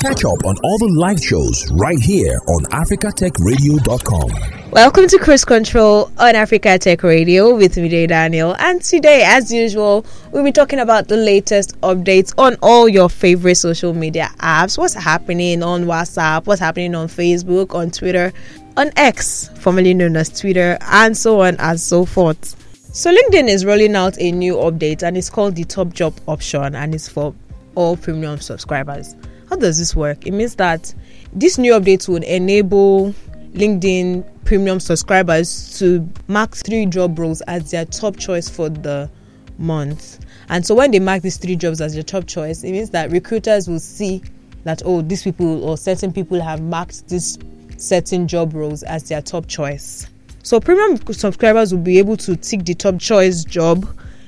Catch up on all the live shows right here on africatechradio.com. Welcome to Cruise Control on Africa Tech Radio with me, Daniel. And today, as usual, we'll be talking about the latest updates on all your favorite social media apps. What's happening on WhatsApp, what's happening on Facebook, on Twitter, on X, formerly known as Twitter, and so on and so forth. So, LinkedIn is rolling out a new update and it's called the Top Job option and it's for all premium subscribers. How does this work? It means that this new update would enable LinkedIn premium subscribers to mark three job roles as their top choice for the month. And so when they mark these three jobs as their top choice, it means that recruiters will see that oh these people or certain people have marked this certain job roles as their top choice. So premium subscribers will be able to tick the top choice job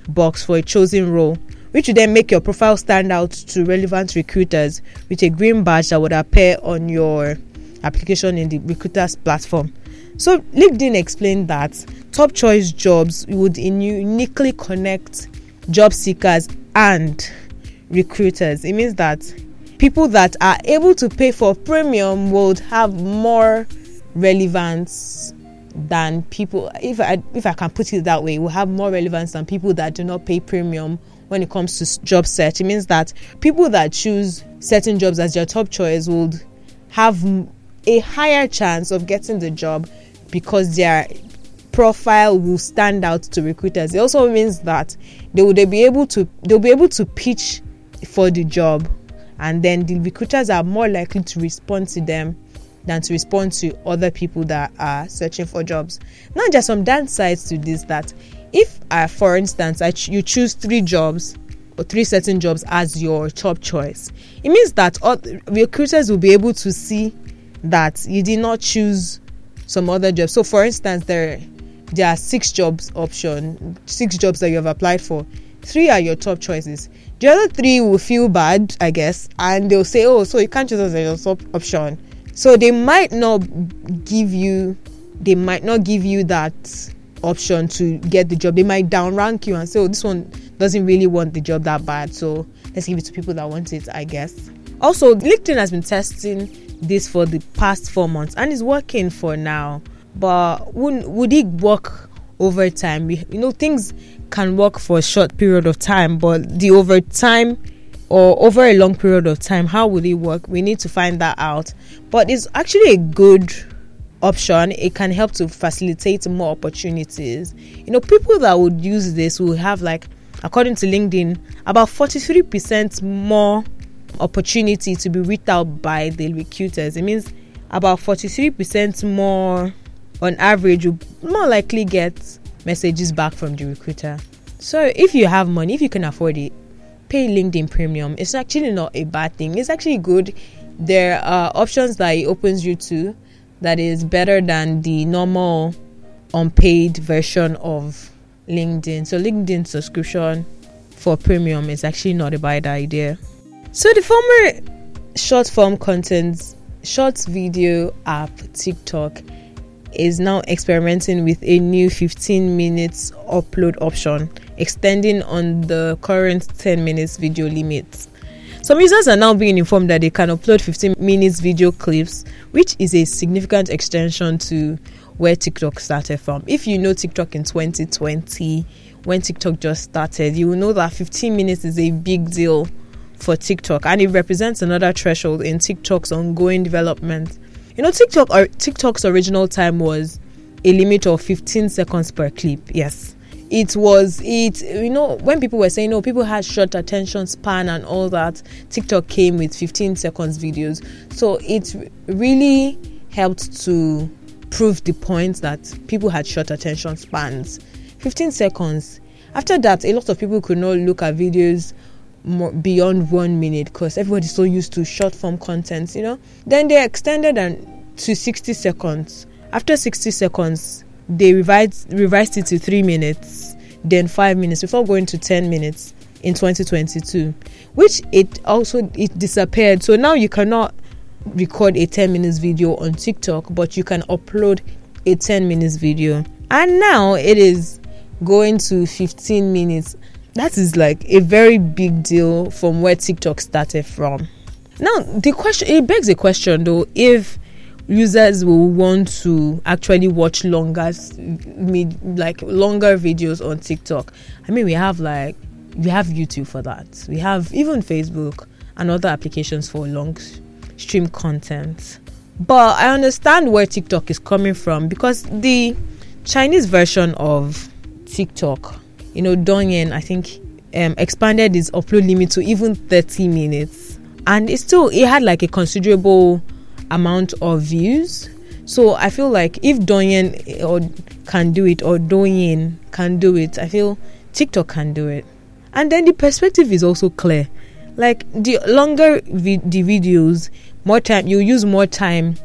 box for a chosen role which would then make your profile stand out to relevant recruiters with a green badge that would appear on your application in the recruiters platform. So LinkedIn explained that top choice jobs would uniquely connect job seekers and recruiters. It means that people that are able to pay for premium would have more relevance than people if I if I can put it that way, will have more relevance than people that do not pay premium when it comes to job search. It means that people that choose certain jobs as their top choice would have a higher chance of getting the job because their profile will stand out to recruiters. It also means that they would be able to they'll be able to pitch for the job and then the recruiters are more likely to respond to them than to respond to other people that are searching for jobs. Now, just some downsides to this that if uh, for instance ch- you choose three jobs or three certain jobs as your top choice it means that all, recruiters will be able to see that you did not choose some other jobs so for instance there there are six jobs option six jobs that you have applied for. Three are your top choices. The other three will feel bad i guess and they'll say oh so you can't choose as your top option. So they might not give you they might not give you that option to get the job. They might downrank you and say, oh, this one doesn't really want the job that bad. So let's give it to people that want it, I guess. Also, LinkedIn has been testing this for the past four months and is working for now. But would, would it work over time? You know, things can work for a short period of time, but the over time or over a long period of time, how would it work? We need to find that out. But it's actually a good option it can help to facilitate more opportunities. You know people that would use this will have like according to linkedin about 43% more opportunity to be reached out by the recruiters. It means about 43% more on average will more likely get messages back from the recruiter. So if you have money if you can afford it pay linkedin premium. It's actually not a bad thing. It's actually good. There are options that it opens you to that is better than the normal unpaid version of LinkedIn. So LinkedIn subscription for premium is actually not a bad idea. So the former short form content short video app TikTok is now experimenting with a new 15 minutes upload option extending on the current 10 minutes video limit. Some users are now being informed that they can upload 15 minutes video clips, which is a significant extension to where TikTok started from. If you know TikTok in 2020, when TikTok just started, you will know that 15 minutes is a big deal for TikTok and it represents another threshold in TikTok's ongoing development. You know, TikTok or TikTok's original time was a limit of 15 seconds per clip. Yes it was it you know when people were saying no oh, people had short attention span and all that tiktok came with 15 seconds videos. So it really helped to prove the point that people had short attention spans. 15 seconds. After that a lot of people could not look at videos more beyond one minute because everybody's so used to short form content you know? Then they extended and to 60 seconds. After 60 seconds they revised revised it to three minutes, then five minutes before going to ten minutes in 2022, which it also it disappeared. So now you cannot record a 10 minutes video on TikTok, but you can upload a 10 minutes video. And now it is going to 15 minutes. That is like a very big deal from where TikTok started from. Now the question it begs a question though if users will want to actually watch longer like longer videos on TikTok. I mean we have like we have YouTube for that. We have even Facebook and other applications for long stream content. But I understand where TikTok is coming from because the Chinese version of TikTok, you know, Douyin, I think, um, expanded its upload limit to even 30 minutes. And it still, it had like a considerable amount of views. So I feel like if Douyin or can do it or Douyin can do it, I feel TikTok can do it. And then the perspective is also clear. Like the longer vi- the videos, more time you use more time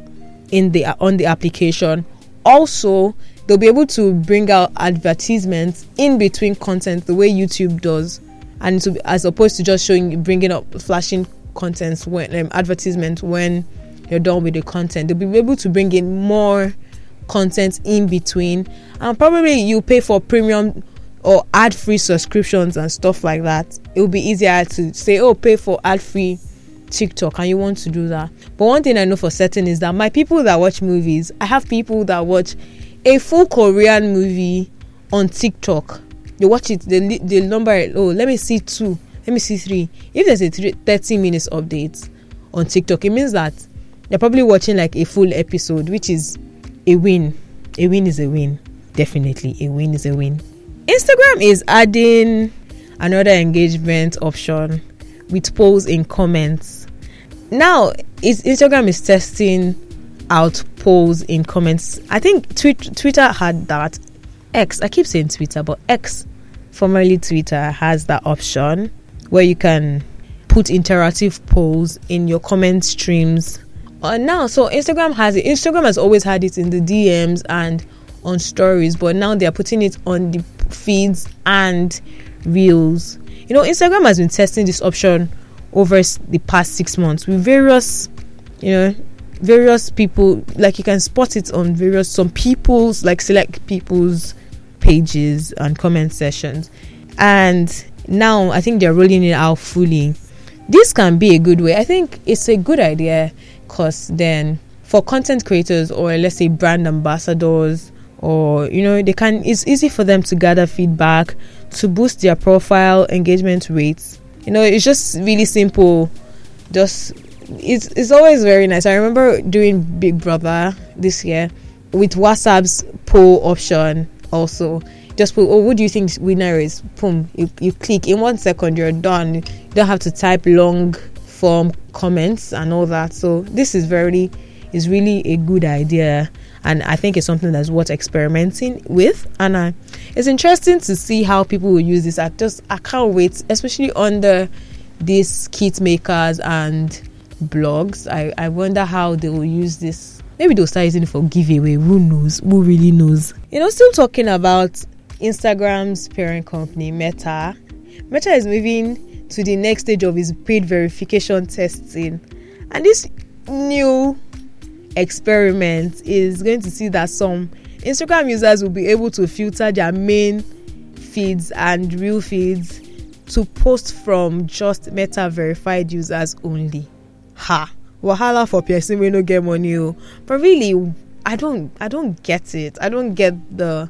in the on the application. Also, they'll be able to bring out advertisements in between content the way YouTube does, and to, as opposed to just showing bringing up flashing contents when um, advertisements when you're done with the content. They'll be able to bring in more content in between, and probably you pay for premium or ad free subscriptions and stuff like that. It will be easier to say, oh, pay for ad free TikTok and you want to do that. But one thing I know for certain is that my people that watch movies, I have people that watch a full Korean movie on TikTok. They watch it, they, they number oh, let me see two, let me see three. If there's a three, 30 minutes update on TikTok, it means that they're probably watching like a full episode, which is a win. A win is a win. Definitely, a win is a win. Instagram is adding another engagement option with polls in comments. Now, is Instagram is testing out polls in comments. I think Twitter had that. X, I keep saying Twitter, but X, formerly Twitter, has that option where you can put interactive polls in your comment streams. Uh, now, so Instagram has it. Instagram has always had it in the DMs and on stories, but now they are putting it on the feeds and reels. You know, Instagram has been testing this option over the past six months with various, you know, various people. Like you can spot it on various some people's like select people's pages and comment sessions, and now I think they're rolling it out fully. This can be a good way. I think it's a good idea because then for content creators or let's say brand ambassadors or you know they can it's easy for them to gather feedback to boost their profile engagement rates. You know it's just really simple. Just it's it's always very nice. I remember doing big brother this year with whatsapp's poll option also. Just put oh what do you think winner is? Boom you, you click. In one second you're done. You don't have to type long form comments and all that so this is very is really a good idea and I think it's something that's worth experimenting with. And I, it's interesting to see how people will use this. I just I can't wait, especially under these kit makers and blogs. I, I wonder how they will use this. Maybe they'll start using it for giveaway. Who knows? Who really knows? You know, still talking about Instagram's parent company, Meta. Meta is moving to the next stage of his paid verification testing. And this new experiment is going to see that some Instagram users will be able to filter their main feeds and real feeds to post from just meta verified users only. Ha! Wahala for person we no get money. Oh. But really, I don't I don't get it. I don't get the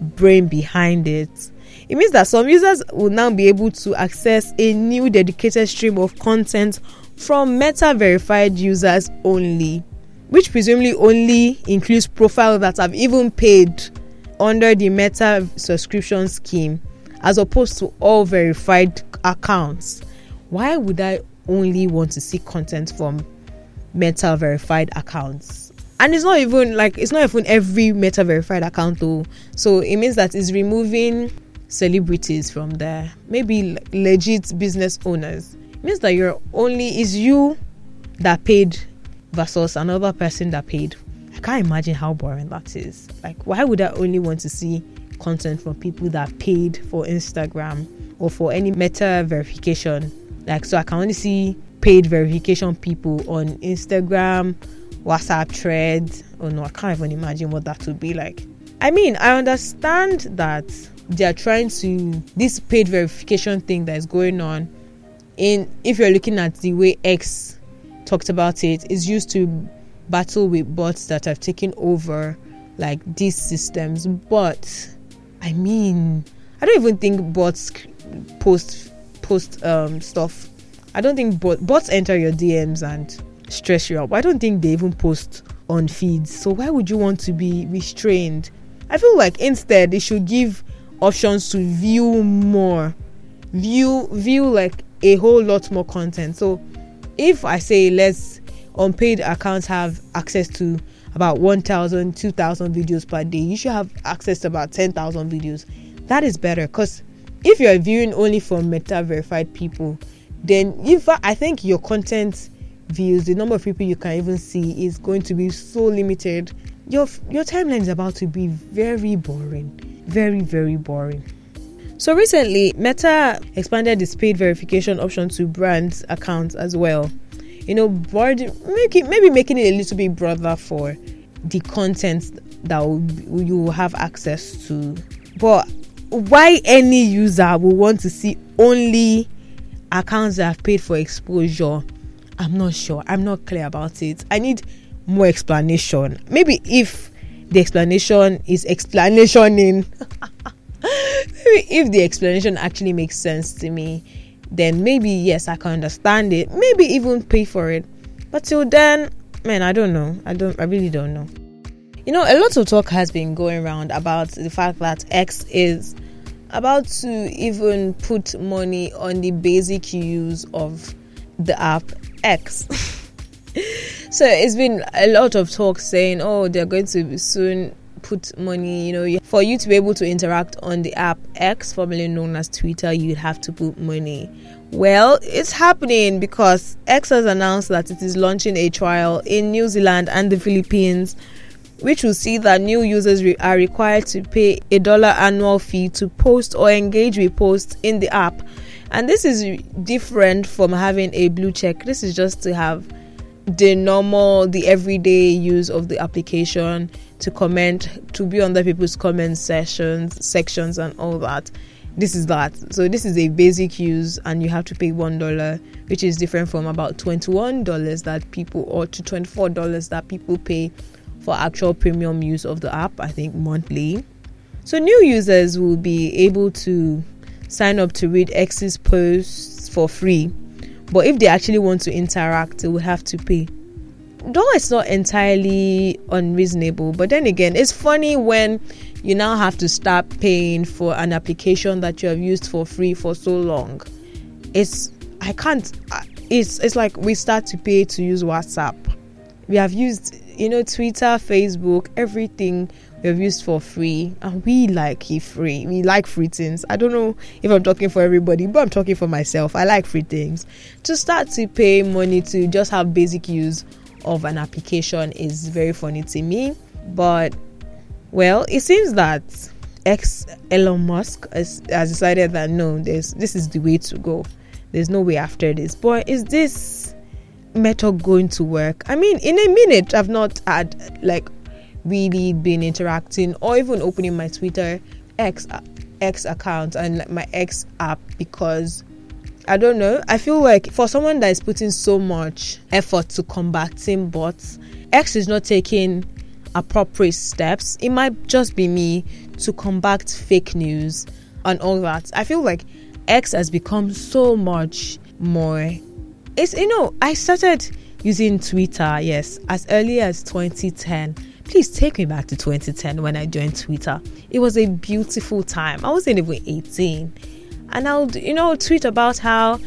brain behind it. It means that some users will now be able to access a new dedicated stream of content from meta verified users only which presumably only includes profiles that have even paid under the Meta subscription scheme, as opposed to all verified accounts. Why would I only want to see content from Meta verified accounts? And it's not even like it's not even every Meta verified account though. So it means that it's removing celebrities from there. Maybe legit business owners. Means that you're only is you that paid versus another person that paid. I can't imagine how boring that is. Like, why would I only want to see content from people that paid for Instagram or for any meta verification? Like, so I can only see paid verification people on Instagram, WhatsApp threads. Oh no, I can't even imagine what that would be like. I mean, I understand that they are trying to this paid verification thing that is going on in if you're looking at the way X talked about it, is used to battle with bots that have taken over like these systems. But I mean, I don't even think bots post post um, stuff. I don't think bot, bots enter your DMs and stress you out. I don't think they even post on feeds. So why would you want to be restrained? I feel like instead they should give options to view more, view view like a whole lot more content. So if I say let's unpaid accounts have access to about 1000 2000 videos per day you should have access to about 10000 videos that is better because if you're viewing only from meta verified people then if i think your content views the number of people you can even see is going to be so limited your your timeline is about to be very boring. Very very boring. So recently meta expanded its paid verification option to brands accounts as well. You know broad making maybe making it a little bit broader for the content that you will have access to. But why any user will want to see only accounts that have paid for exposure? I'm not sure. I'm not clear about it. I need more explanation. Maybe if the explanation is explanation in maybe if the explanation actually makes sense to me then maybe yes i can understand it. Maybe even pay for it. But till then man i don't know. I don't i really don't know. You know a lot of talk has been going around about the fact that x is about to even put money on the basic use of the app x so it's been a lot of talk saying oh they're going to soon put money, you know, for you to be able to interact on the app X, formerly known as Twitter, you'd have to put money. Well, it's happening because X has announced that it is launching a trial in New Zealand and the Philippines, which will see that new users re- are required to pay a dollar annual fee to post or engage with posts in the app. And this is different from having a blue check. This is just to have the normal, the everyday use of the application to comment, to be on the people's comment sessions, sections, and all that. This is that. So this is a basic use, and you have to pay one dollar, which is different from about twenty-one dollars that people, or to twenty-four dollars that people pay for actual premium use of the app. I think monthly. So new users will be able to sign up to read X's posts for free, but if they actually want to interact, they will have to pay though it's not entirely unreasonable, but then again, it's funny when you now have to start paying for an application that you have used for free for so long. It's I can't. It's it's like we start to pay to use WhatsApp. We have used you know Twitter, Facebook, everything we have used for free, and we like free. We like free things. I don't know if I'm talking for everybody, but I'm talking for myself. I like free things. To start to pay money to just have basic use of an application is very funny to me. But well, it seems that ex Elon Musk has, has decided that no, this this is the way to go. There's no way after this. But is this method going to work? I mean, in a minute, I've not had like really been interacting or even opening my Twitter X X account and my X app because I don't know. I feel like for someone that is putting so much effort to combating bots, X is not taking appropriate steps. It might just be me to combat fake news and all that. I feel like X has become so much more. It's you know, I started using Twitter, yes, as early as 2010. Please take me back to 2010 when I joined Twitter. It was a beautiful time. I wasn't even 18 and I'll you know tweet about how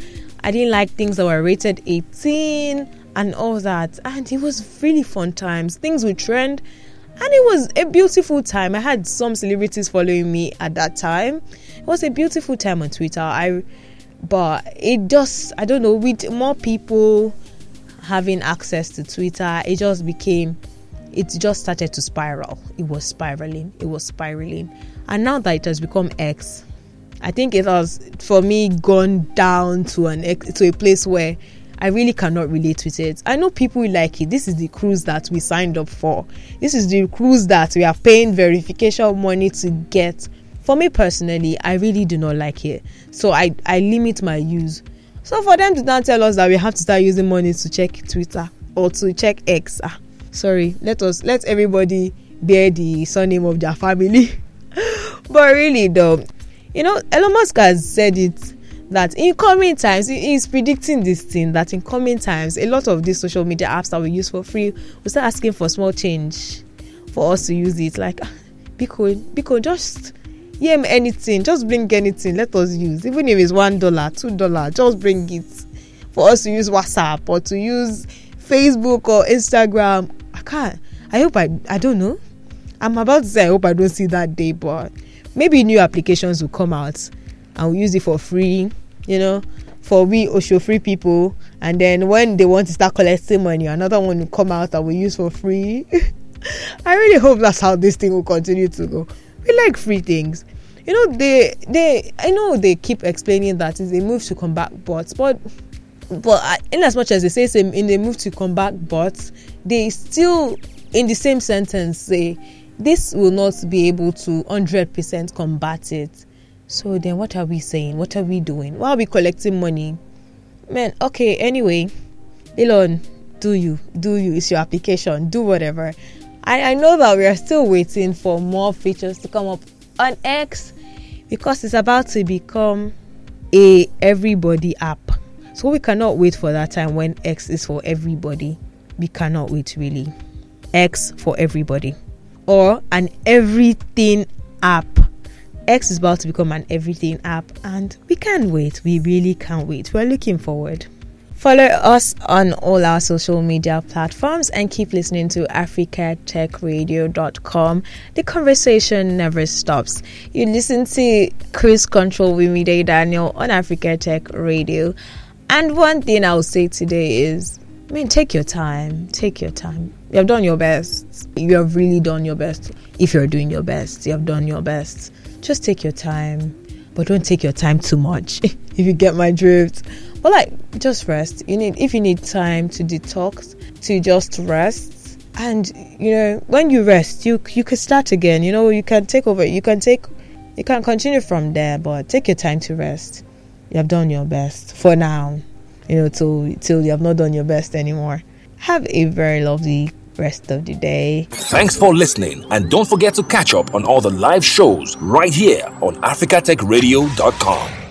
I didn't like things that were rated 18 and all that. And it was really fun times. Things would trend. And it was a beautiful time. I had some celebrities following me at that time. It was a beautiful time on Twitter. I but it just I don't know with more people having access to Twitter it just became it just started to spiral it was spiraling it was spiraling and now that it has become X I think it has for me gone down to an to a place where I really cannot relate with it. I know people like it. This is the cruise that we signed up for. This is the cruise that we are paying verification money to get. For me personally, I really do not like it. So I, I limit my use. So for them to now tell us that we have to start using money to check Twitter or to check X, ah, sorry, let us let everybody bear the surname of their family. but really though, you know, Elon Musk has said it that in coming times he is predicting this thing that in coming times a lot of these social media apps that we use for free will start asking for small change for us to use it. Like biko biko just yeah anything just bring anything let us use. Even if it's one dollar two dollar just bring it. For us to use whatsapp or to use facebook or instagram i can't. I hope i i don't know. I'm about to say i hope i don't see that day but maybe new applications will come out. And we'll use it for free you know for we osho free people. And then when they want to start collecting money another one will come out that we use for free. I really hope that's how this thing will continue to go. We like free things. You know they they i know they keep explaining that it's a move to combat bots but but in as much as they say same in the move to come back, but they still in the same sentence say this will not be able to 100% combat it. So then what are we saying? What are we doing? Why are we collecting money? Man okay anyway elon do you do you it's your application do whatever. I, I know that we are still waiting for more features to come up on X because it's about to become a everybody app. So we cannot wait for that time when X is for everybody. We cannot wait really. X for everybody. Or an everything app. X is about to become an everything app and we can't wait. We really can't wait. We're looking forward. Follow us on all our social media platforms and keep listening to africatechradio.com. The conversation never stops. You listen to Cruise Control with me, Daniel, on Africa Tech Radio. And one thing I'll say today is, I mean, take your time. Take your time. You have done your best. You have really done your best. If you're doing your best, you have done your best. Just take your time, but don't take your time too much. if you get my drift but like just rest you need if you need time to detox to just rest and you know when you rest you you can start again you know you can take over you can take you can continue from there but take your time to rest you have done your best for now you know till till you have not done your best anymore. Have a very lovely rest of the day. Thanks for listening and don't forget to catch up on all the live shows right here on africatechradio.com